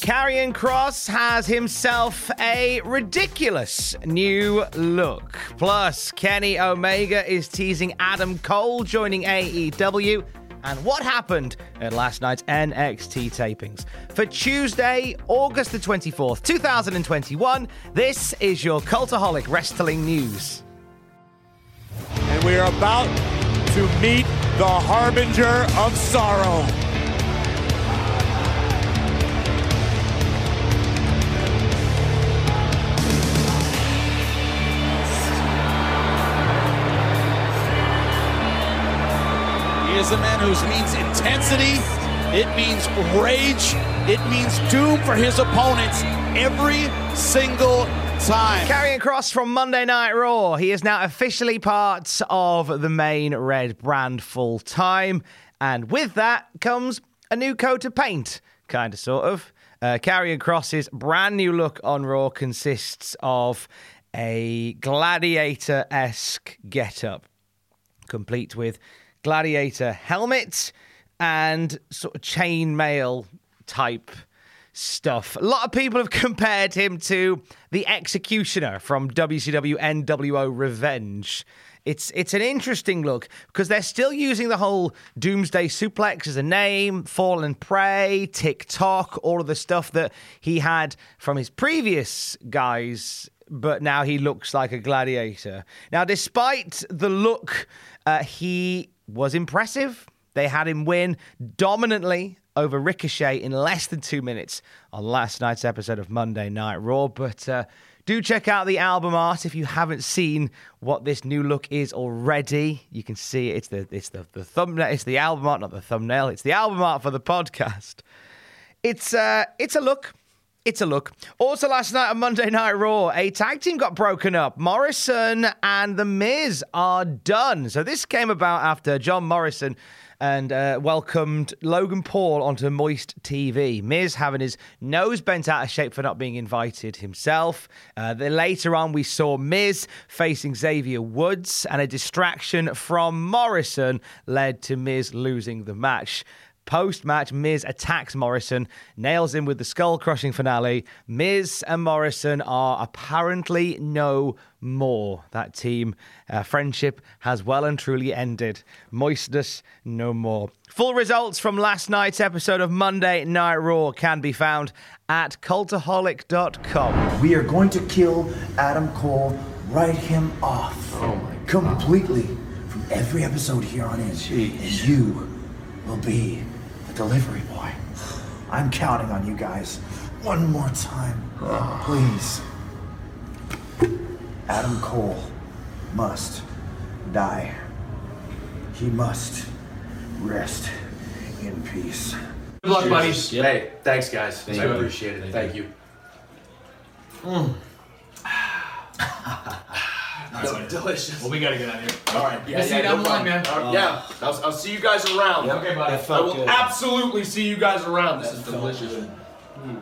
Karrion Kross has himself a ridiculous new look. Plus, Kenny Omega is teasing Adam Cole joining AEW. And what happened at last night's NXT tapings? For Tuesday, August the 24th, 2021, this is your Cultaholic Wrestling News. And we are about to meet the Harbinger of Sorrow. Is a man who means intensity, it means rage, it means doom for his opponents every single time. Karrion Kross from Monday Night Raw. He is now officially part of the main red brand full time. And with that comes a new coat of paint, kind of, sort of. Uh, Karrion Kross's brand new look on Raw consists of a gladiator esque getup, complete with gladiator helmet and sort of chainmail type stuff. A lot of people have compared him to the Executioner from WCW NWO Revenge. It's it's an interesting look because they're still using the whole Doomsday Suplex as a name, Fallen Prey, TikTok, all of the stuff that he had from his previous guys but now he looks like a gladiator. Now, despite the look, uh, he was impressive. They had him win dominantly over Ricochet in less than two minutes on last night's episode of Monday Night Raw. But uh, do check out the album art if you haven't seen what this new look is already. You can see. It's the it's the, the thumbnail. It's the album art, not the thumbnail. It's the album art for the podcast. It's uh, it's a look. It's a look. Also, last night on Monday Night Raw, a tag team got broken up. Morrison and The Miz are done. So, this came about after John Morrison and uh, welcomed Logan Paul onto Moist TV. Miz having his nose bent out of shape for not being invited himself. Uh, later on, we saw Miz facing Xavier Woods, and a distraction from Morrison led to Miz losing the match. Post match, Miz attacks Morrison, nails him with the skull crushing finale. Miz and Morrison are apparently no more. That team uh, friendship has well and truly ended. Moistness, no more. Full results from last night's episode of Monday Night Raw can be found at cultaholic.com. We are going to kill Adam Cole, write him off completely from every episode here on in. And you will be the delivery boy. I'm counting on you guys. One more time. Please. Adam Cole must die. He must rest in peace. Good luck, buddies. Hey, thanks, guys. I appreciate it. Thank, you. Hmm. Del- delicious. Well, we gotta get out of here. All right. Yeah, see yeah, you down no the line, problem. man. All right, yeah. I'll, I'll see you guys around. Okay, buddy. I will absolutely see you guys around. This is delicious. Hmm.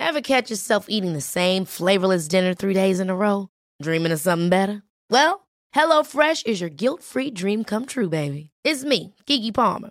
Ever catch yourself eating the same flavorless dinner three days in a row? Dreaming of something better? Well, HelloFresh is your guilt free dream come true, baby. It's me, Keke Palmer.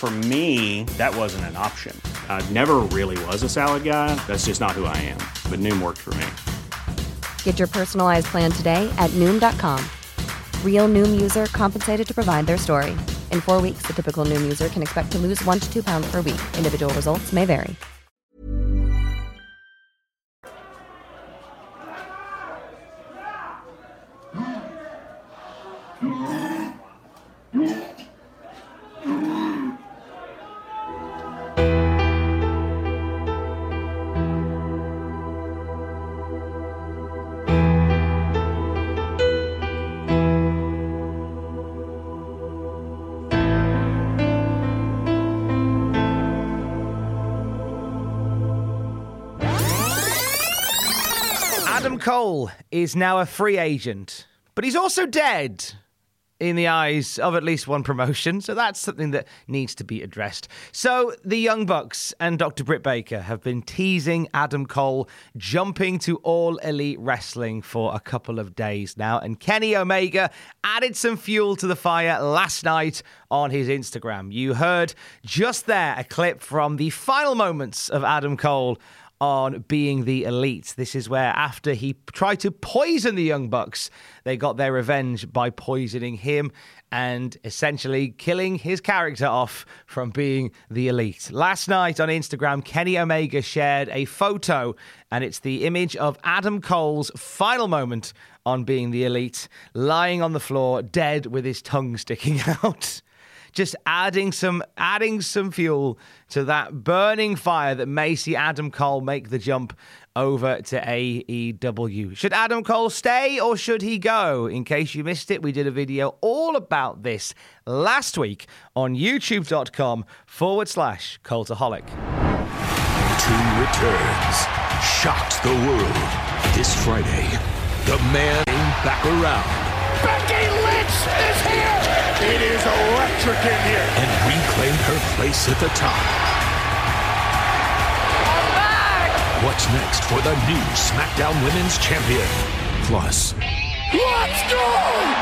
For me, that wasn't an option. I never really was a salad guy. That's just not who I am. But Noom worked for me. Get your personalized plan today at Noom.com. Real Noom user compensated to provide their story. In four weeks, the typical Noom user can expect to lose one to two pounds per week. Individual results may vary. Cole is now a free agent, but he's also dead in the eyes of at least one promotion. So that's something that needs to be addressed. So the Young Bucks and Dr. Britt Baker have been teasing Adam Cole jumping to All Elite Wrestling for a couple of days now. And Kenny Omega added some fuel to the fire last night on his Instagram. You heard just there a clip from the final moments of Adam Cole on being the elite. This is where, after he tried to poison the Young Bucks, they got their revenge by poisoning him and essentially killing his character off from being the elite. Last night on Instagram, Kenny Omega shared a photo, and it's the image of Adam Cole's final moment on being the elite, lying on the floor, dead with his tongue sticking out just adding some adding some fuel to that burning fire that may see Adam Cole make the jump over to AEW. Should Adam Cole stay or should he go? In case you missed it, we did a video all about this last week on youtube.com forward slash Cultaholic. Two returns shocked the world. This Friday, the man came back around Becky Lynch is here! It is electric in here. and reclaimed her place at the top. I'm back! What's next for the new SmackDown Women's Champion? Plus, Let's go!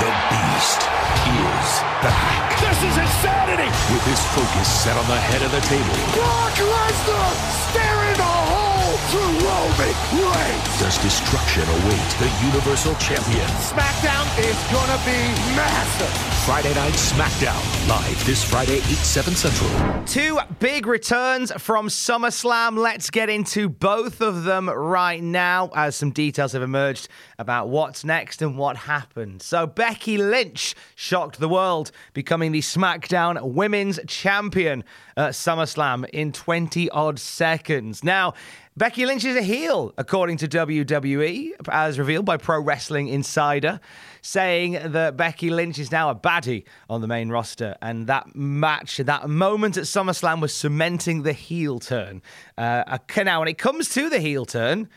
the Beast is back. This is insanity! With his focus set on the head of the table, Brock Lesnar staring the hole through Roman does destruction await the Universal Champion? SmackDown is gonna be massive. Friday Night SmackDown, live this Friday, 8, 7 Central. Two big returns from SummerSlam. Let's get into both of them right now as some details have emerged about what's next and what happened. So, Becky Lynch shocked the world, becoming the SmackDown Women's Champion at SummerSlam in 20 odd seconds. Now, Becky Lynch is a heel, according to WWE, as revealed by Pro Wrestling Insider, saying that Becky Lynch is now a baddie on the main roster. And that match, that moment at SummerSlam was cementing the heel turn. Uh, now, when it comes to the heel turn,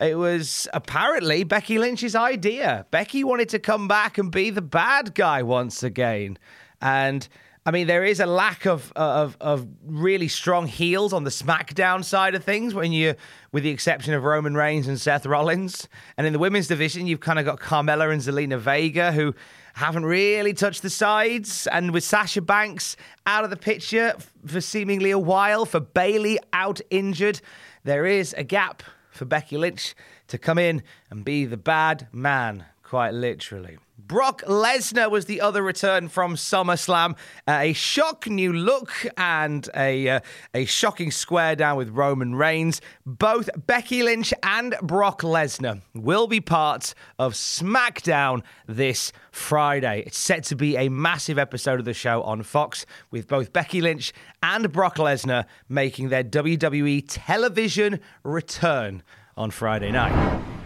it was apparently Becky Lynch's idea. Becky wanted to come back and be the bad guy once again. And I mean, there is a lack of, of of really strong heels on the SmackDown side of things. When you, with the exception of Roman Reigns and Seth Rollins, and in the women's division, you've kind of got Carmella and Zelina Vega, who haven't really touched the sides, and with Sasha Banks out of the picture for seemingly a while, for Bayley out injured, there is a gap for Becky Lynch to come in and be the bad man, quite literally. Brock Lesnar was the other return from SummerSlam. Uh, a shock new look and a uh, a shocking square down with Roman Reigns. Both Becky Lynch and Brock Lesnar will be part of SmackDown this Friday. It's set to be a massive episode of the show on Fox with both Becky Lynch and Brock Lesnar making their WWE television return on Friday night.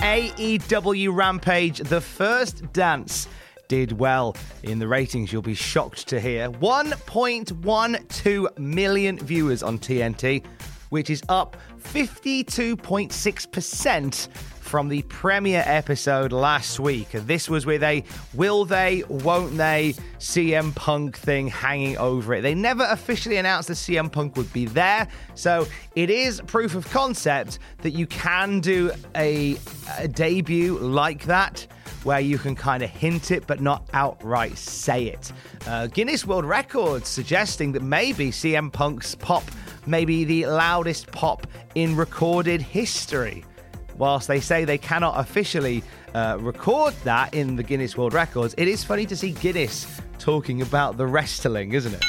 AEW Rampage, the first dance did well in the ratings, you'll be shocked to hear. 1.12 million viewers on TNT, which is up 52.6% from the premiere episode last week. This was with a will they, won't they CM Punk thing hanging over it. They never officially announced that CM Punk would be there, so it is proof of concept that you can do a, a debut like that where you can kind of hint it but not outright say it. Uh, Guinness World Records suggesting that maybe CM Punk's pop may be the loudest pop in recorded history. Whilst they say they cannot officially uh, record that in the Guinness World Records, it is funny to see Guinness talking about the wrestling, isn't it?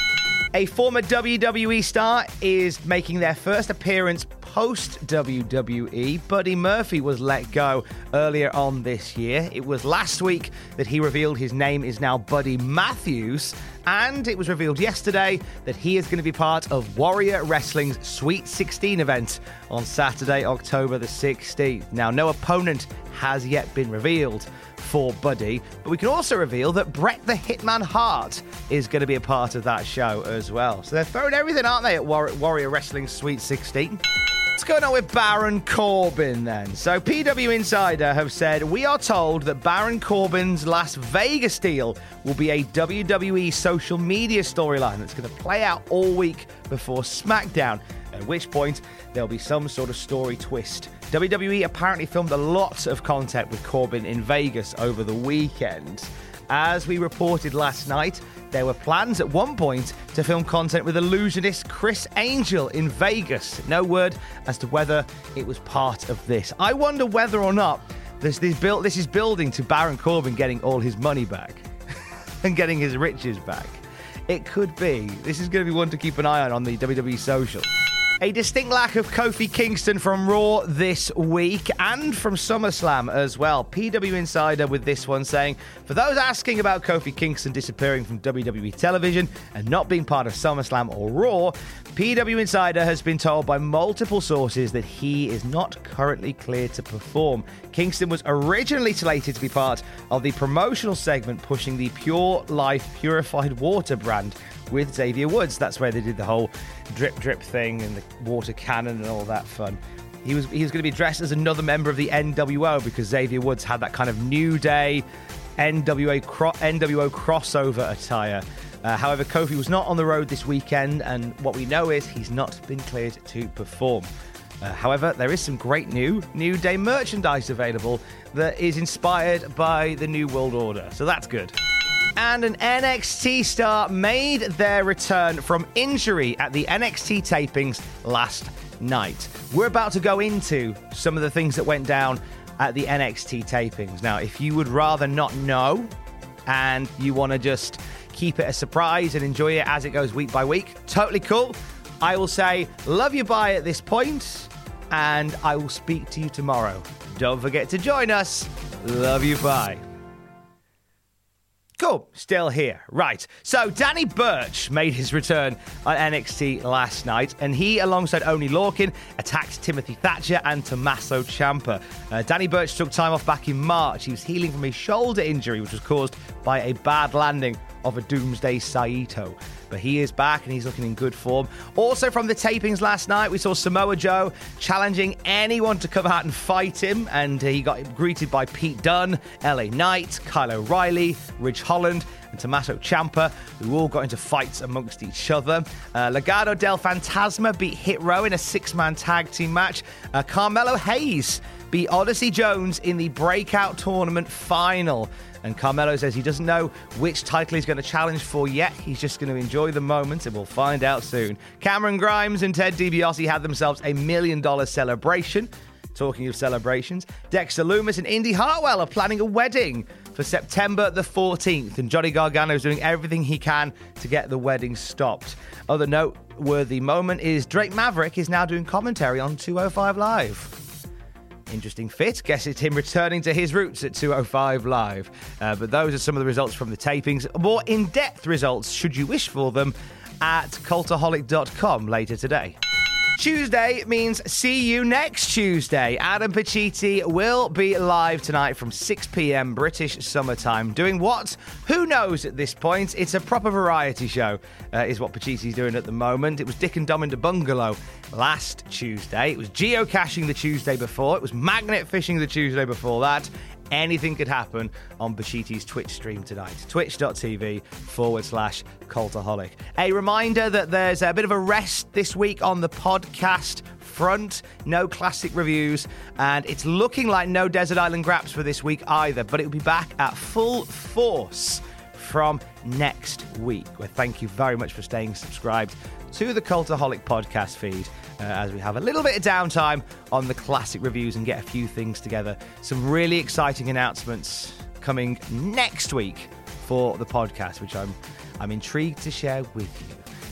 A former WWE star is making their first appearance post WWE. Buddy Murphy was let go earlier on this year. It was last week that he revealed his name is now Buddy Matthews. And it was revealed yesterday that he is going to be part of Warrior Wrestling's Sweet 16 event on Saturday, October the 16th. Now, no opponent has yet been revealed for Buddy, but we can also reveal that Bret the Hitman Hart is going to be a part of that show as well. So they're throwing everything, aren't they, at War- Warrior Wrestling's Sweet 16? What's going on with Baron Corbin then? So, PW Insider have said we are told that Baron Corbin's Las Vegas deal will be a WWE social media storyline that's going to play out all week before SmackDown, at which point there'll be some sort of story twist. WWE apparently filmed a lot of content with Corbin in Vegas over the weekend. As we reported last night, there were plans at one point to film content with illusionist Criss Angel in Vegas. No word as to whether it was part of this. I wonder whether or not this, this, build, this is building to Baron Corbin getting all his money back and getting his riches back. It could be. This is going to be one to keep an eye on on the WWE social. A distinct lack of Kofi Kingston from Raw this week and from SummerSlam as well. PW Insider with this one saying, For those asking about Kofi Kingston disappearing from WWE television and not being part of SummerSlam or Raw, PW Insider has been told by multiple sources that he is not currently cleared to perform. Kingston was originally slated to be part of the promotional segment pushing the Pure Life Purified Water brand with Xavier Woods. That's where they did the whole drip drip thing and the water cannon and all that fun. He was he was going to be dressed as another member of the NWO because Xavier Woods had that kind of New Day NWA cro- NWO crossover attire. Uh, however, Kofi was not on the road this weekend, and what we know is he's not been cleared to perform. Uh, however, there is some great new New Day merchandise available that is inspired by the New World Order, so that's good and an NXT star made their return from injury at the NXT tapings last night. We're about to go into some of the things that went down at the NXT tapings. Now, if you would rather not know and you want to just keep it a surprise and enjoy it as it goes week by week, totally cool. I will say, love you bye at this point, and I will speak to you tomorrow. Don't forget to join us. Love you bye. Cool, still here. Right. So Danny Burch made his return on NXT last night, and he, alongside Oney Lorcan, attacked Timothy Thatcher and Tommaso Ciampa. Uh, Danny Burch took time off back in March. He was healing from his shoulder injury, which was caused by a bad landing of a Doomsday Saito. But he is back and he's looking in good form. Also, from the tapings last night, we saw Samoa Joe challenging anyone to come out and fight him. And he got greeted by Pete Dunne, LA Knight, Kyle O'Reilly, Ridge Holland, and Tommaso Ciampa, who all got into fights amongst each other. Uh, Legado del Fantasma beat Hit Row in a six man tag team match. Uh, Carmelo Hayes beat Odyssey Jones in the breakout tournament final. And Carmelo says he doesn't know which title he's going to challenge for yet. He's just going to enjoy the moment, and we'll find out soon. Cameron Grimes and Ted DiBiase had themselves a million dollar celebration. Talking of celebrations, Dexter Lumis and Indy Hartwell are planning a wedding for September the 14th, and Johnny Gargano is doing everything he can to get the wedding stopped. Other noteworthy moment is Drake Maverick is now doing commentary on 205 Live. Interesting fit. Guess it's him returning to his roots at 205 Live. Uh, but those are some of the results from the tapings. More in depth results, should you wish for them, at cultaholic.com later today. Tuesday means see you next Tuesday. Adam Pacitti will be live tonight from 6 p.m. British summertime. Doing what? Who knows at this point? It's a proper variety show, uh, is what Pacitti's doing at the moment. It was Dick and Dom in the Bungalow last Tuesday. It was geocaching the Tuesday before. It was magnet fishing the Tuesday before that anything could happen on Pacitti's Twitch stream tonight. Twitch.tv forward slash cultaholic. A reminder that there's a bit of a rest this week on the podcast front. No classic reviews, and it's looking like no Desert Island Graps for this week either, but it'll be back at full force from next week. Well, thank you very much for staying subscribed to the Cultaholic podcast feed uh, as we have a little bit of downtime on the classic reviews and get a few things together. Some really exciting announcements coming next week for the podcast, which I'm I'm intrigued to share with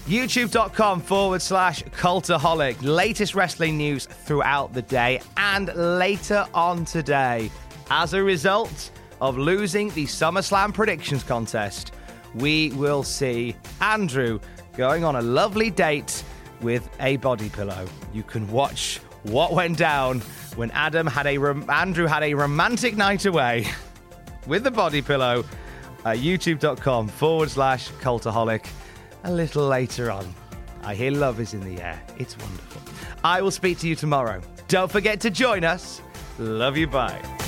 you. YouTube.com forward slash cultaholic. Latest wrestling news throughout the day and later on today. As a result of losing the SummerSlam predictions contest, we will see Andrew going on a lovely date with a body pillow. You can watch what went down when Adam had a rom- Andrew had a romantic night away with the body pillow at youtube.com forward slash cultaholic a little later on. I hear love is in the air. It's wonderful. I will speak to you tomorrow. Don't forget to join us. Love you. Bye.